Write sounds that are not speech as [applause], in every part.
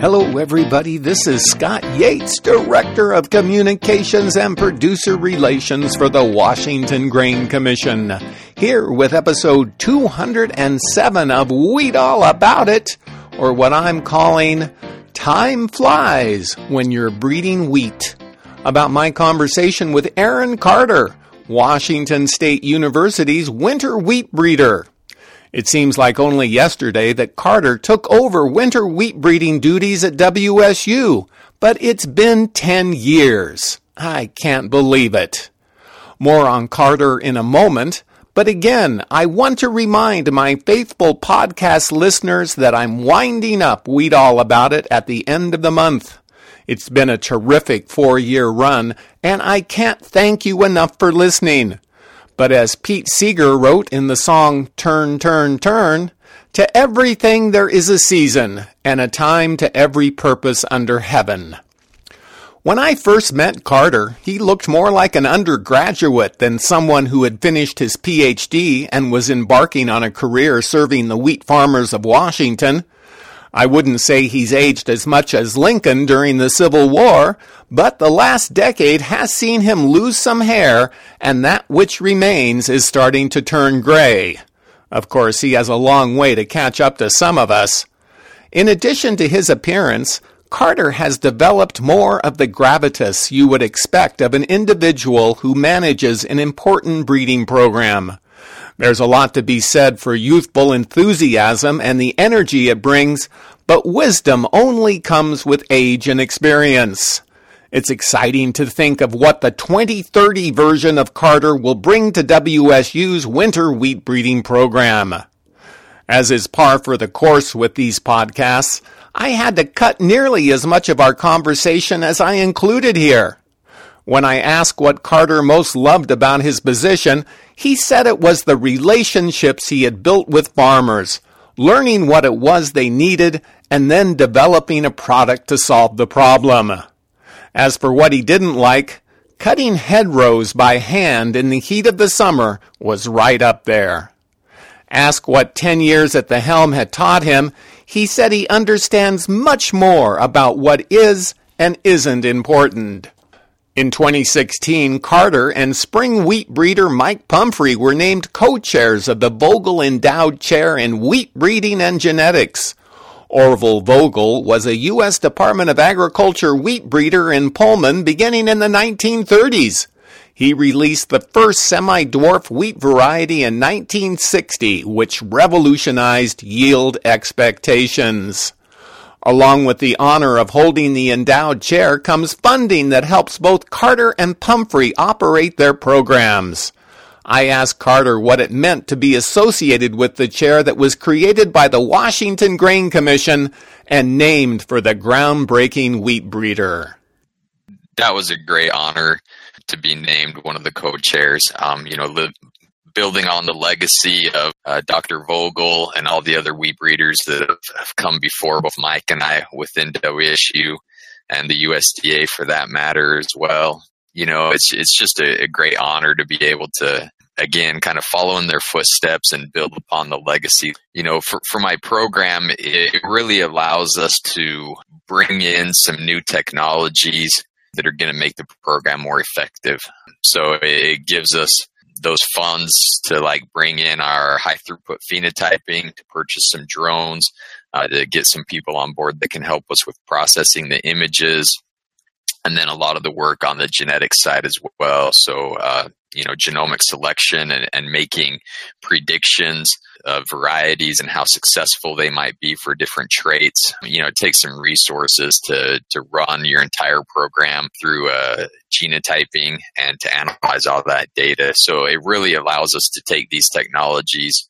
Hello, everybody. This is Scott Yates, Director of Communications and Producer Relations for the Washington Grain Commission. Here with episode 207 of Wheat All About It, or what I'm calling Time Flies When You're Breeding Wheat. About my conversation with Arron Carter, Washington State University's winter wheat breeder. It seems like only yesterday that Carter took over winter wheat breeding duties at WSU, but it's been 10 years. I can't believe it. More on Carter in a moment, but again, I want to remind my faithful podcast listeners that I'm winding up Wheat All About It at the end of the month. It's been a terrific four year run, and I can't thank you enough for listening. But as Pete Seeger wrote in the song Turn, Turn, Turn, to everything there is a season, and a time to every purpose under heaven. When I first met Carter, he looked more like an undergraduate than someone who had finished his PhD and was embarking on a career serving the wheat farmers of Washington. I wouldn't say he's aged as much as Lincoln during the Civil War, but the last decade has seen him lose some hair, and that which remains is starting to turn gray. Of course, he has a long way to catch up to some of us. In addition to his appearance, Carter has developed more of the gravitas you would expect of an individual who manages an important breeding program. There's a lot to be said for youthful enthusiasm and the energy it brings, but wisdom only comes with age and experience. It's exciting to think of what the 2030 version of Carter will bring to WSU's winter wheat breeding program. As is par for the course with these podcasts, I had to cut nearly as much of our conversation as I included here. When I asked what Carter most loved about his position, he said it was the relationships he had built with farmers, learning what it was they needed, and then developing a product to solve the problem. As for what he didn't like, cutting hedgerows by hand in the heat of the summer was right up there. Ask what 10 years at the helm had taught him, he said he understands much more about what is and isn't important. In 2016, Carter and spring wheat breeder Mike Pumphrey were named co-chairs of the Vogel Endowed Chair in Wheat Breeding and Genetics. Orville Vogel was a U.S. Department of Agriculture wheat breeder in Pullman beginning in the 1930s. He released the first semi-dwarf wheat variety in 1960, which revolutionized yield expectations. Along with the honor of holding the endowed chair comes funding that helps both Carter and Pumphrey operate their programs. I asked Carter what it meant to be associated with the chair that was created by the Washington Grain Commission and named for the groundbreaking wheat breeder. That was a great honor to be named one of the co-chairs. Um, you know, li- building on the legacy of uh, Dr. Vogel and all the other wheat breeders that have, have come before both Mike and I within WSU and the USDA for that matter as well. You know, it's it's just a, a great honor to be able to again kind of follow in their footsteps and build upon the legacy. You know, for for my program, it really allows us to bring in some new technologies that are going to make the program more effective. So it gives us those funds to like bring in our high throughput phenotyping to purchase some drones uh, to get some people on board that can help us with processing the images and then a lot of the work on the genetic side as well. So uh, you know genomic selection and, and making predictions of varieties and how successful they might be for different traits. You know, it takes some resources to to run your entire program through uh, genotyping and to analyze all that data. So it really allows us to take these technologies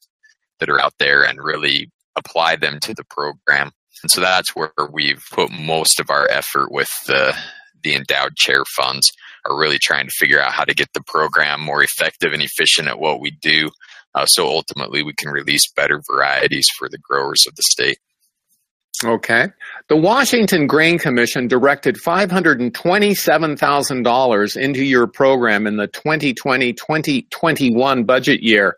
that are out there and really apply them to the program. And so that's where we've put most of our effort with the the endowed chair funds are really trying to figure out how to get the program more effective and efficient at what we do uh, so ultimately we can release better varieties for the growers of the state. Okay. The Washington Grain Commission directed $527,000 into your program in the 2020 2021 budget year.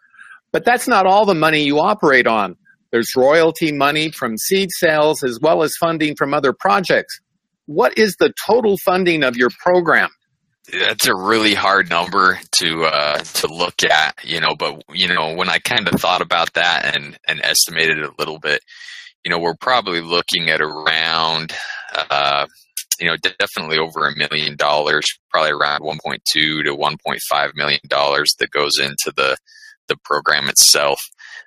But that's not all the money you operate on. There's royalty money from seed sales as well as funding from other projects. What is the total funding of your program? That's a really hard number to uh, to look at, you know. But you know, when I kind of thought about that and and estimated it a little bit, you know, we're probably looking at around, uh, you know, definitely over a million dollars, probably around 1.2 to 1.5 million dollars that goes into the the program itself.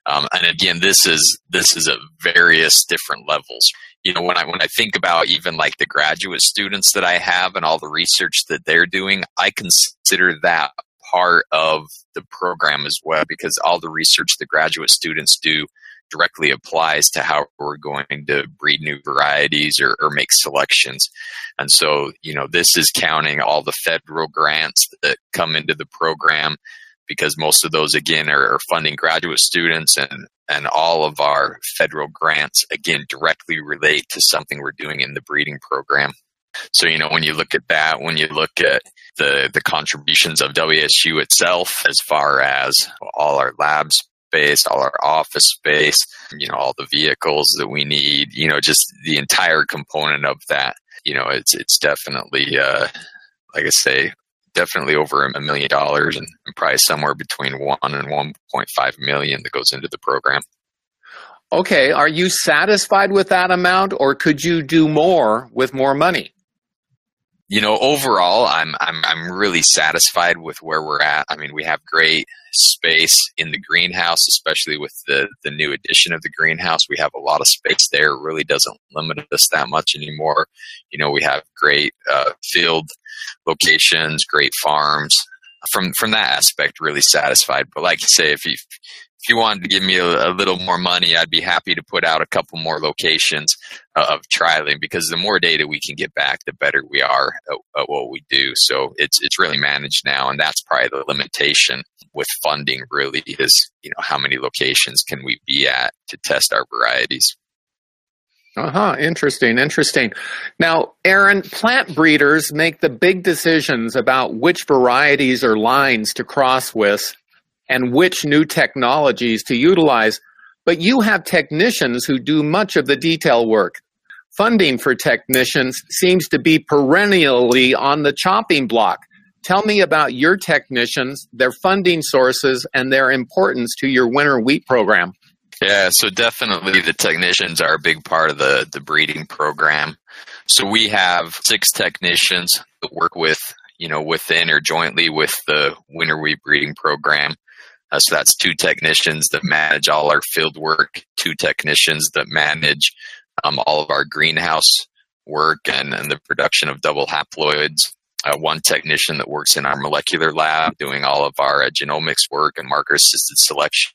Um, and again, this is this is at various different levels. You know, when I when I think about even like the graduate students that I have and all the research that they're doing, I consider that part of the program as well because all the research the graduate students do directly applies to how we're going to breed new varieties or, or, make selections. And so, you know, this is counting all the federal grants that come into the program because most of those again are, are funding graduate students and and all of our federal grants again directly relate to something we're doing in the breeding program. So you know when you look at that, when you look at the the contributions of WSU itself, as far as all our lab space, all our office space, you know all the vehicles that we need, you know just the entire component of that, you know it's it's definitely uh, like I say definitely over a million dollars and probably somewhere between one and 1.5 million that goes into the program. Okay, are you satisfied with that amount or could you do more with more money? You know, overall, I'm I'm I'm really satisfied with where we're at. I mean, we have great space in the greenhouse, especially with the the new addition of the greenhouse. We have a lot of space there. It really doesn't limit us that much anymore. You know, we have great uh, field locations, great farms. From from that aspect, really satisfied. But like you say, if you if you wanted to give me a, a, little more money, I'd be happy to put out a couple more locations uh, of trialing because the more data we can get back, the better we are at, at, what we do. So it's it's really managed now, and that's probably the limitation with funding. Really, is you know how many locations can we be at to test our varieties. Uh huh. Interesting. Interesting. Now, Arron, plant breeders make the big decisions about which varieties or lines to cross with and which new technologies to utilize, but you have technicians who do much of the detail work. Funding for technicians seems to be perennially on the chopping block. Tell me about your technicians, their funding sources, and their importance to your winter wheat program. Yeah, so definitely the technicians are a big part of the, the breeding program. So we have six technicians that work with, you know, within or jointly with the winter wheat breeding program. Uh, so that's two technicians that manage all our field work, two technicians that manage um, all of our greenhouse work and, and the production of double haploids. Uh, one technician that works in our molecular lab doing all of our uh, genomics work and marker assisted selection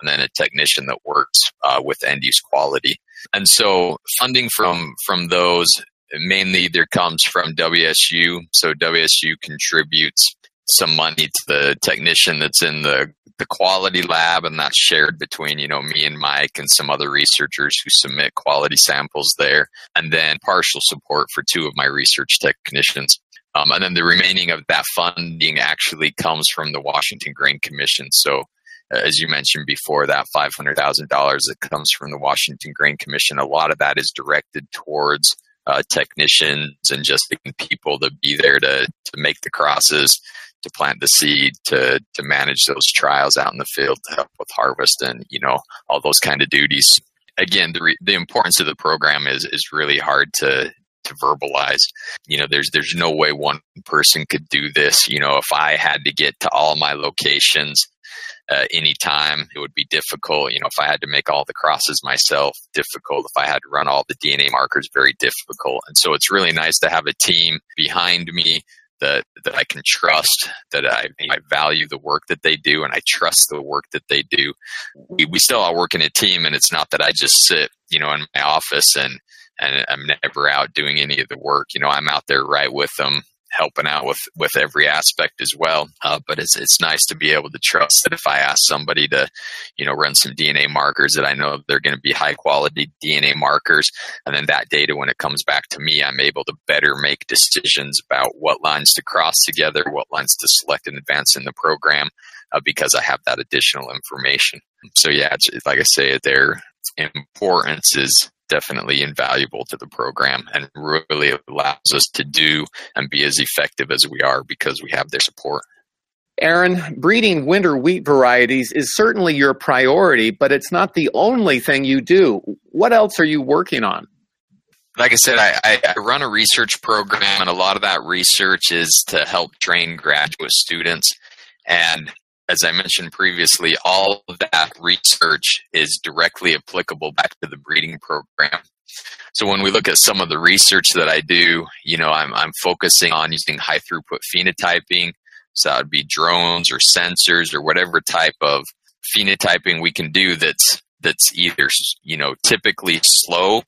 and then a technician that works uh, with end use quality. And so funding from from those mainly there comes from WSU. So WSU contributes some money to the technician that's in the the quality lab and that's shared between you know me and mike and some other researchers who submit quality samples there and then partial support for two of my research technicians. Um, and then the remaining of that funding actually comes from the washington grain commission. So as you mentioned before, that $500,000 that comes from the Washington Grain Commission, a lot of that is directed towards uh, technicians and just people to be there to, to make the crosses, to plant the seed, to, to manage those trials out in the field, to help with harvest and, you know, all those kind of duties. Again, the, re- the importance of the program is, is really hard to, to verbalize. You know, there's there's no way one person could do this. You know, if I had to get to all my locations uh, anytime. It would be difficult. You know, if I had to make all the crosses myself, difficult. If I had to run all the DNA markers, very difficult. And so it's really nice to have a team behind me that that I can trust, that I, I value the work that they do, and I trust the work that they do. We we still all work in a team, and it's not that I just sit, you know, in my office and and I'm never out doing any of the work. You know, I'm out there right with them, helping out with with every aspect as well. Uh, but it's it's nice to be able to trust that if I ask somebody to, you know, run some DNA markers, that I know they're going to be high quality DNA markers, and then that data when it comes back to me, I'm able to better make decisions about what lines to cross together, what lines to select in advance in the program, uh, because I have that additional information. So yeah, like I say, they're importance is definitely invaluable to the program and really allows us to do and be as effective as we are because we have their support. Arron, breeding winter wheat varieties is certainly your priority, but it's not the only thing you do. What else are you working on? Like I said, I, I, run a research program, and a lot of that research is to help train graduate students. And as I mentioned previously, all of that research is directly applicable back to the breeding program. So when we look at some of the research that I do, you know, I'm, I'm focusing on using high throughput phenotyping. So that would be drones or sensors or whatever type of phenotyping we can do that's that's either you know typically slow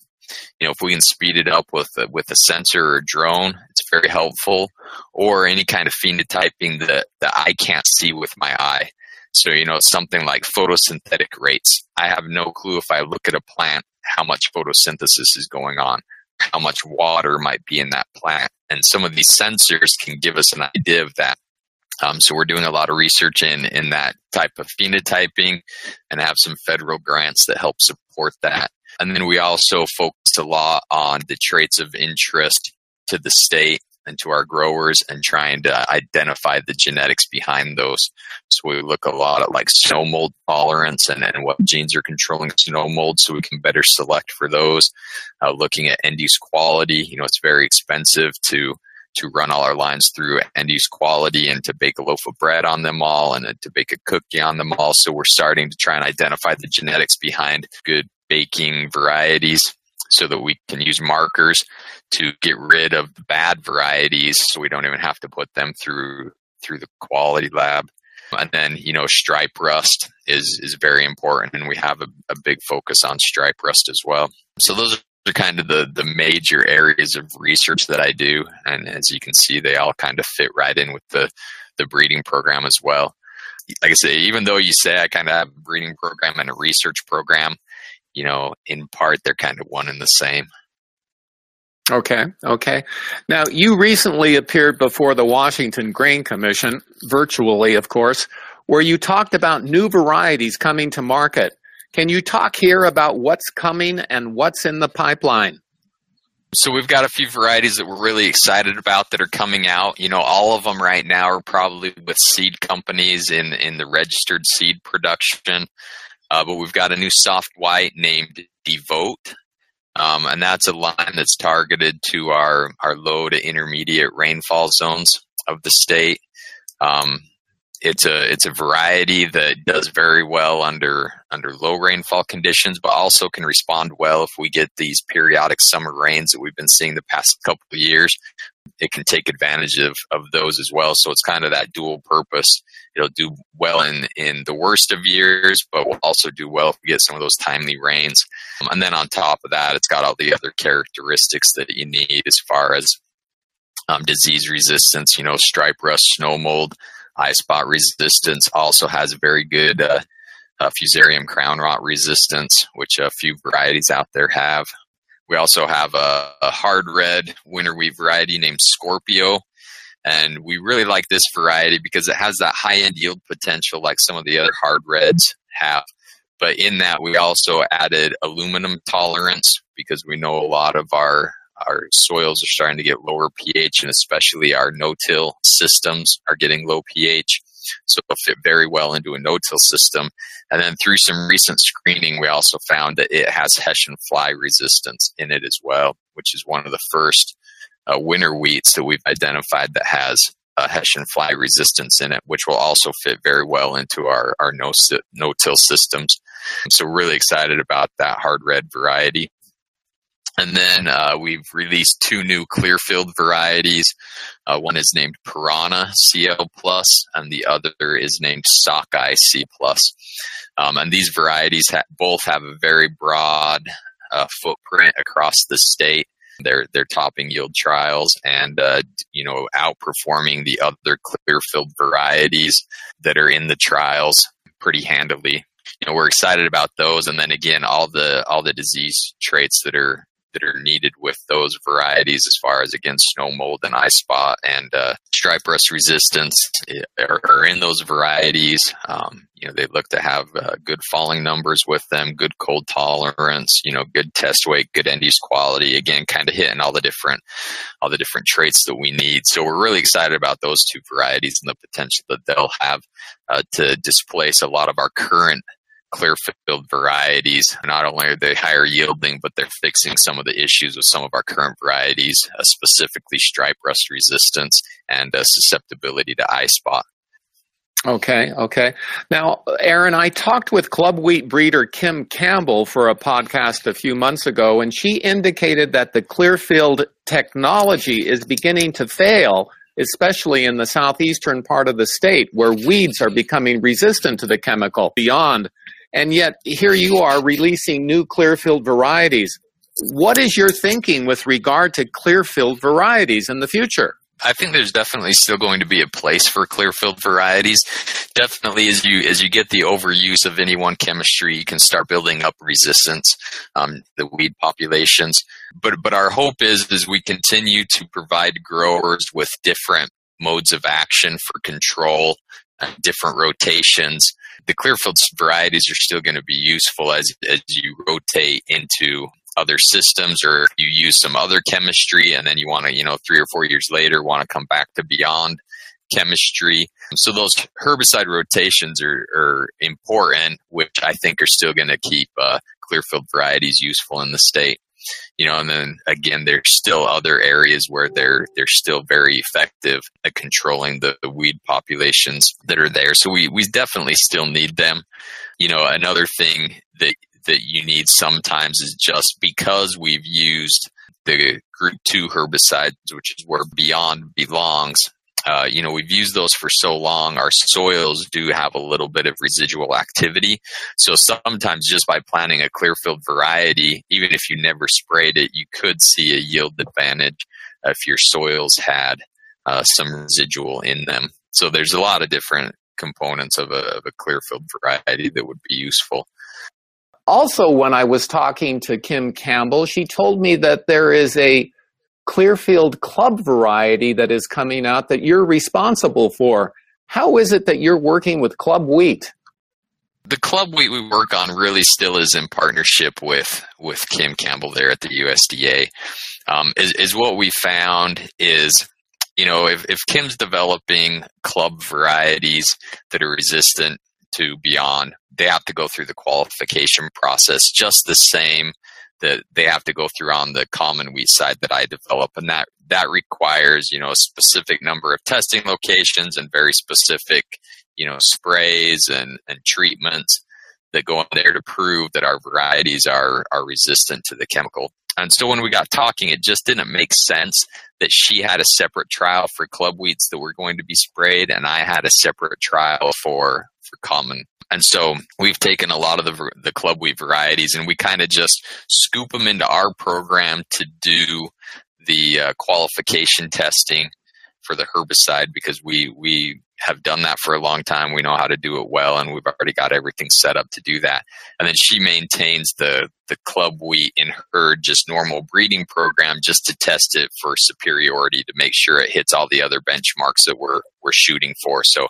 you know if we can speed it up with a, with a sensor or a drone very helpful or any kind of phenotyping that that I can't see with my eye. So you know something like photosynthetic rates. I have no clue if I look at a plant how much photosynthesis is going on how much water might be in that plant. And some of these sensors can give us an idea of that. Um, so we're doing a lot of research in in that type of phenotyping and have some federal grants that help support that. And then we also focus a lot on the traits of interest to the state and to our growers and trying to identify the genetics behind those. So we look a lot at like snow mold tolerance and, and what genes are controlling snow mold so we can better select for those. Uh, looking at end use quality, you know, it's very expensive to to run all our lines through end use quality and to bake a loaf of bread on them all and to bake a cookie on them all. So we're starting to try and identify the genetics behind good baking varieties so that we can use markers to get rid of the bad varieties so we don't even have to put them through through the quality lab. And then you know stripe rust is is very important and we have a, a big focus on stripe rust as well. So those are kind of the the major areas of research that I do and as you can see they all kind of fit right in with the the breeding program as well. Like I say even though you say I kind of have a breeding program and a research program you know, in part, they're kind of one and the same. Okay, okay. Now, you recently appeared before the Washington Grain Commission, virtually, of course, where you talked about new varieties coming to market. Can you talk here about what's coming and what's in the pipeline? So we've got a few varieties that we're really excited about that are coming out. You know, all of them right now are probably with seed companies in in the registered seed production. Uh, but we've got a new soft white named Devote, um, and that's a line that's targeted to our, our low to intermediate rainfall zones of the state. Um, it's a it's a variety that does very well under under low rainfall conditions, but also can respond well if we get these periodic summer rains that we've been seeing the past couple of years. It can take advantage of, of those as well. So it's kind of that dual purpose it'll do well in in the worst of years, but will also do well if we get some of those timely rains. Um, and then on top of that, it's got all the other characteristics that you need as far as um, disease resistance. You know, stripe rust, snow mold, eye spot resistance. Also has a very good uh, uh, fusarium crown rot resistance, which a few varieties out there have. We also have a, a hard red winter wheat variety named Scorpio, and we really like this variety because it has that high end yield potential like some of the other hard reds have. But in that, we also added aluminum tolerance because we know a lot of our our soils are starting to get lower pH, and especially our no-till systems are getting low pH. So it'll fit very well into a no-till system. And then through some recent screening, we also found that it has Hessian fly resistance in it as well, which is one of the first uh, winter wheats that we've identified that has a Hessian fly resistance in it, which will also fit very well into our, our no, no-till systems. So really excited about that hard red variety. And then uh, we've released two new Clearfield varieties. Uh, one is named Piranha CL Plus, and the other is named Sockeye C Plus. Um, and these varieties ha- both have a very broad uh, footprint across the state They're they're topping yield trials and uh, you know outperforming the other Clearfield varieties that are in the trials pretty handily. You know, we're excited about those, and then again, all the all the disease traits that are that are needed with those varieties as far as against snow mold and eye spot and uh, stripe rust resistance are, are, in those varieties. Um, you know, they look to have uh, good falling numbers with them, good cold tolerance, you know, good test weight, good end use quality. Again, kind of hitting all the different, all the different traits that we need. So we're really excited about those two varieties and the potential that they'll have uh, to displace a lot of our current Clearfield varieties. Not only are they higher yielding, but they're fixing some of the issues with some of our current varieties, uh, specifically stripe rust resistance and uh, susceptibility to eye spot. Okay, okay. Now, Arron, I talked with club wheat breeder Kim Campbell for a podcast a few months ago, and she indicated that the Clearfield technology is beginning to fail, especially in the southeastern part of the state, where weeds are becoming resistant to the chemical beyond and yet here you are releasing new Clearfield varieties. What is your thinking with regard to Clearfield varieties in the future? I think there's definitely still going to be a place for Clearfield varieties. Definitely, as you as you get the overuse of any one chemistry, you can start building up resistance, um, the weed populations. But but our hope is as we continue to provide growers with different modes of action for control, uh, different rotations, the Clearfield varieties are still going to be useful as, as you rotate into other systems or you use some other chemistry and then you want to, you know, three or four years later want to come back to beyond chemistry. So those herbicide rotations are, are important, which I think are still going to keep uh, Clearfield varieties useful in the state you know, and then again, there's still other areas where they're they're still very effective at controlling the, the weed populations that are there. So we we definitely still need them. You know, another thing that that you need sometimes is just because we've used the group two herbicides, which is where Beyond belongs, uh, you know, we've used those for so long, our soils do have a little bit of residual activity. So sometimes just by planting a clear Clearfield variety, even if you never sprayed it, you could see a yield advantage if your soils had uh, some residual in them. So there's a lot of different components of a, of a Clearfield variety that would be useful. Also, when I was talking to Kim Campbell, she told me that there is a Clearfield club variety that is coming out that you're responsible for. How is it that you're working with club wheat? The club wheat we work on really still is in partnership with with Kim Campbell there at the USDA. Um, is, is what we found is you know if, if Kim's developing club varieties that are resistant to beyond, they have to go through the qualification process just the same that they have to go through on the common wheat side that I develop, and that that requires you know a specific number of testing locations and very specific you know sprays and and treatments that go in there to prove that our varieties are are resistant to the chemical. And so when we got talking, it just didn't make sense that she had a separate trial for club wheats that were going to be sprayed, and I had a separate trial for for common and so we've taken a lot of the, the club wheat varieties and we kind of just scoop them into our program to do the uh, qualification testing for the herbicide because we, we have done that for a long time. We know how to do it well and we've already got everything set up to do that. And then she maintains the, the club wheat in her just normal breeding program just to test it for superiority to make sure it hits all the other benchmarks that we're, we're shooting for. So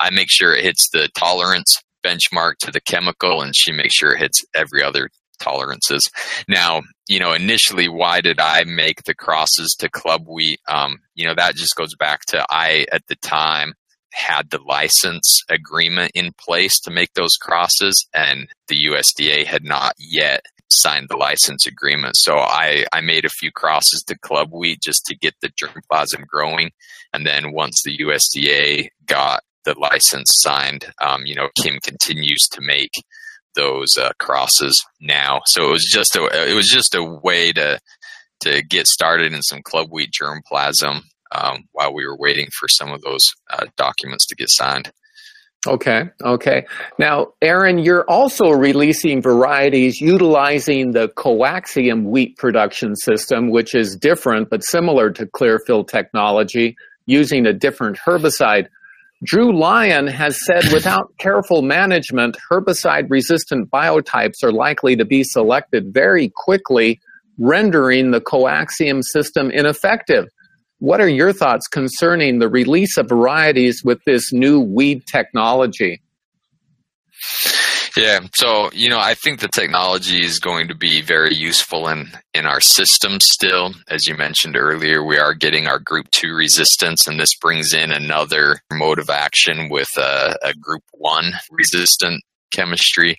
I make sure it hits the tolerance benchmark to the chemical and she makes sure it hits every other tolerances. Now, you know, initially, why did I make the crosses to club wheat? Um, you know, that just goes back to I, at the time, had the license agreement in place to make those crosses, and the USDA had not yet signed the license agreement. So I, I made a few crosses to club wheat just to get the germplasm growing. And then once the USDA got the license signed, um, you know, Kim continues to make those uh, crosses now. So it was just a it was just a way to to get started in some club wheat germplasm um, while we were waiting for some of those uh, documents to get signed. Okay, okay. Now, Arron, you're also releasing varieties utilizing the coaxium wheat production system, which is different but similar to Clearfield technology, using a different herbicide. Drew Lyon has said without careful management, herbicide resistant biotypes are likely to be selected very quickly rendering the coaxium system ineffective. What are your thoughts concerning the release of varieties with this new weed technology? Yeah, so you know, I think the technology is going to be very useful in in our system still. As you mentioned earlier, we are getting our group two resistance, and this brings in another mode of action with a, a group one resistant chemistry.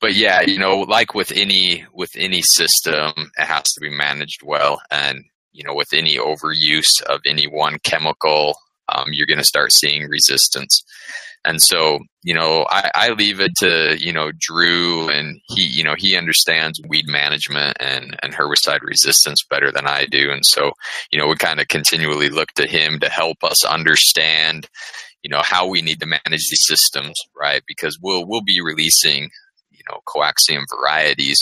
But yeah, you know, like with any with any system, it has to be managed well, and you know, with any overuse of any one chemical, um, you're going to start seeing resistance. And so, you know, I, I leave it to, you know, Drew and he, you know, he understands weed management and, and herbicide resistance better than I do. And so, you know, we kind of continually look to him to help us understand, you know, how we need to manage these systems, right? Because we'll, we'll be releasing, you know, coaxium varieties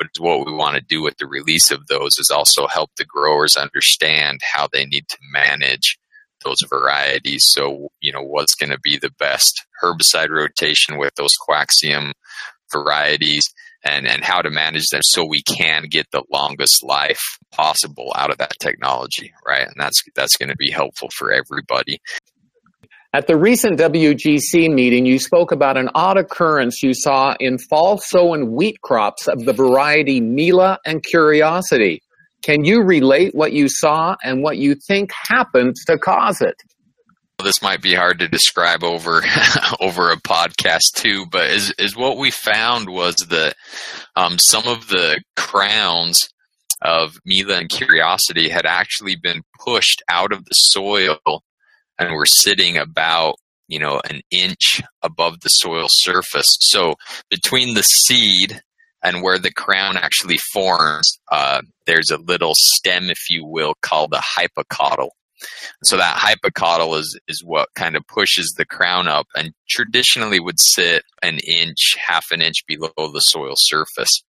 but what we want to do with the release of those is also help the growers understand how they need to manage those varieties. So, you know, what's going to be the best herbicide rotation with those coaxium varieties and, and how to manage them so we can get the longest life possible out of that technology, right? And that's, that's going to be helpful for everybody. At the recent WGC meeting, you spoke about an odd occurrence you saw in fall sown wheat crops of the variety Mela and Curiosity. Can you relate what you saw and what you think happened to cause it? This might be hard to describe over [laughs] over a podcast too, but is is what we found was that um, some of the crowns of Mela and Curiosity had actually been pushed out of the soil and were sitting about you know an inch above the soil surface. So between the seed and where the crown actually forms, uh, there's a little stem, if you will, called a hypocotyl. So that hypocotyl is, is what kind of pushes the crown up and traditionally would sit an inch, half an inch below the soil surface.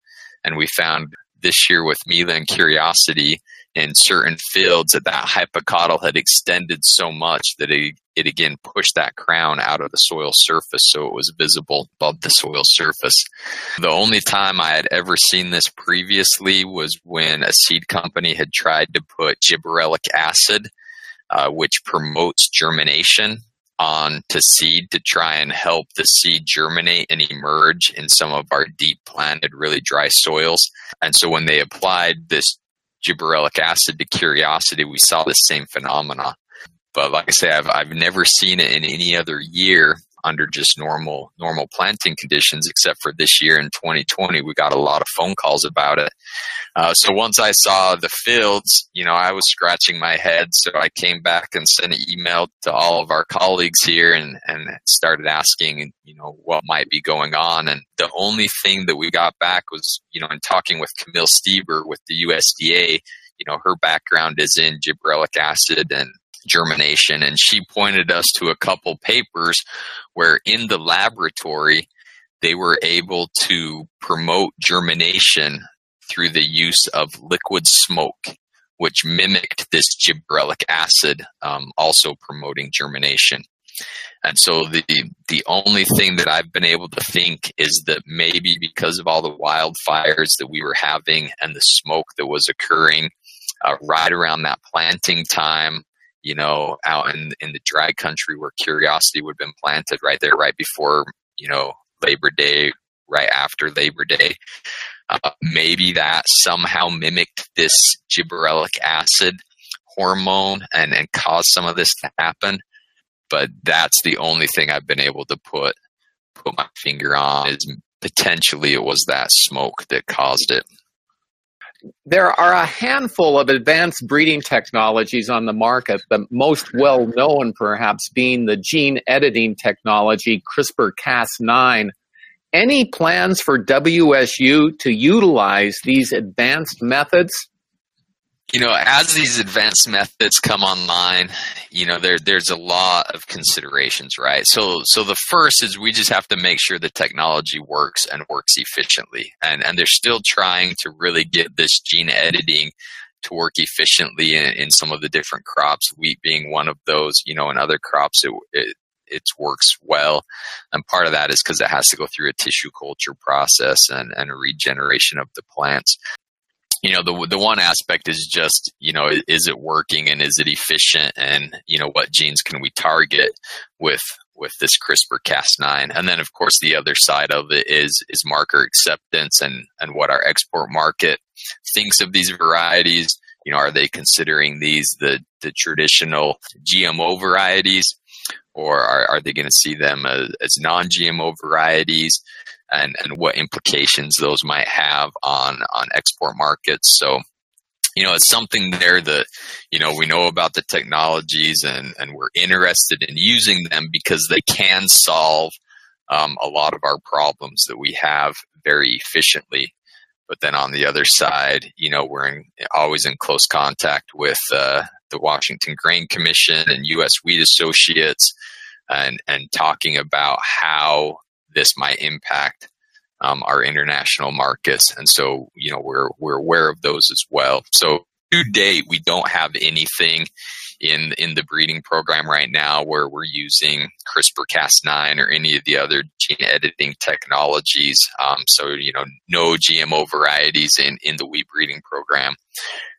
And we found this year with Mela and Curiosity in certain fields that that hypocotyl had extended so much that it, it again pushed that crown out of the soil surface so it was visible above the soil surface. The only time I had ever seen this previously was when a seed company had tried to put gibberellic acid, uh, which promotes germination onto seed to try and help the seed germinate and emerge in some of our deep planted, really dry soils. And so when they applied this gibberellic acid to curiosity, we saw the same phenomena. But like I say, I've, I've never seen it in any other year under just normal normal planting conditions except for this year in 2020 we got a lot of phone calls about it. Uh, so once i saw the fields you know i was scratching my head so i came back and sent an email to all of our colleagues here and, and started asking you know what might be going on. And the only thing that we got back was you know in talking with camille Steber with the usda you know her background is in gibberellic acid and germination. And she pointed us to a couple papers where in the laboratory, they were able to promote germination through the use of liquid smoke, which mimicked this gibberellic acid, um, also promoting germination. And so the the only thing that I've been able to think is that maybe because of all the wildfires that we were having and the smoke that was occurring uh, right around that planting time, you know, out in in the dry country where curiosity would have been planted right there, right before you know Labor Day, right after Labor Day. Uh, maybe that somehow mimicked this gibberellic acid hormone and and caused some of this to happen. But that's the only thing I've been able to put put my finger on is potentially it was that smoke that caused it there are a handful of advanced breeding technologies on the market, the most well known perhaps being the gene editing technology CRISPR Cas9. Any plans for WSU to utilize these advanced methods? You know, as these advanced methods come online, you know, there there's a lot of considerations, right? So so the first is we just have to make sure the technology works and works efficiently. And and they're still trying to really get this gene editing to work efficiently in, in some of the different crops, wheat being one of those, you know, in other crops it, it it works well. And part of that is because it has to go through a tissue culture process and, and a regeneration of the plants you know the the one aspect is just you know is it working and is it efficient and you know what genes can we target with with this CRISPR Cas9 and then of course the other side of it is is marker acceptance and and what our export market thinks of these varieties. You know are they considering these the the traditional GMO varieties or are, are they going to see them as, as non-GMO varieties and, and what implications those might have on, on export markets. So, you know, it's something there that, you know, we know about the technologies and, and we're interested in using them because they can solve um, a lot of our problems that we have very efficiently. But then on the other side, you know, we're in, always in close contact with uh, the Washington Grain Commission and U.S. Wheat Associates, and and talking about how this might impact um, our international markets. And so, you know, we're we're aware of those as well. So to date, we don't have anything in in the breeding program right now where we're using CRISPR-Cas9 or any of the other gene editing technologies. Um, so you know, no GMO varieties in in the wheat breeding program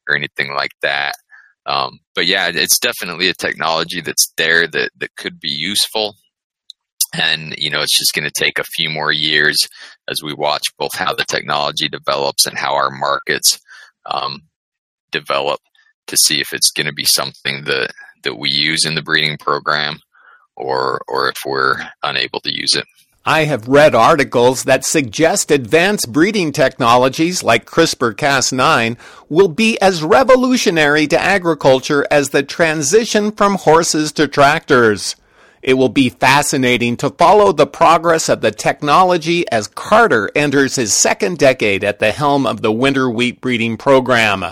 or anything like that. Um, but yeah, it's definitely a technology that's there that that could be useful. And you know, it's just going to take a few more years as we watch both how the technology develops and how our markets um, develop to see if it's going to be something that that we use in the breeding program or or if we're unable to use it. I have read articles that suggest advanced breeding technologies like CRISPR Cas9 will be as revolutionary to agriculture as the transition from horses to tractors. It will be fascinating to follow the progress of the technology as Carter enters his second decade at the helm of the winter wheat breeding program.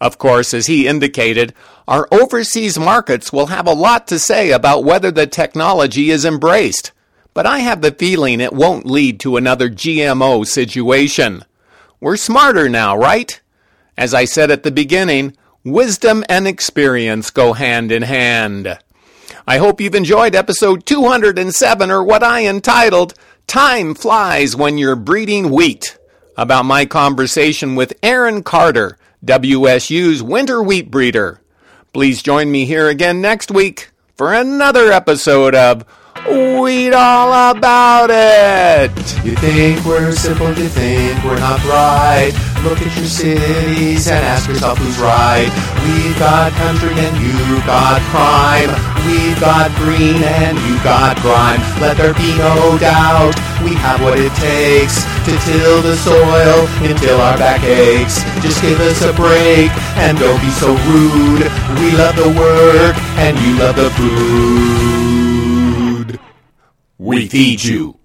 Of course, as he indicated, our overseas markets will have a lot to say about whether the technology is embraced but I have the feeling it won't lead to another GMO situation. We're smarter now, right? As I said at the beginning, wisdom and experience go hand in hand. I hope you've enjoyed episode 207 or what I entitled Time Flies When You're Breeding Wheat about my conversation with Arron Carter, WSU's winter wheat breeder. Please join me here again next week for another episode of Read all about it! You think we're simple, you think we're not bright. Look at your cities and ask yourself who's right. We've got country and you've got crime. We've got green and you've got grime. Let there be no doubt, we have what it takes to till the soil until our back aches. Just give us a break and don't be so rude. We love the work and you love the food. We feed you.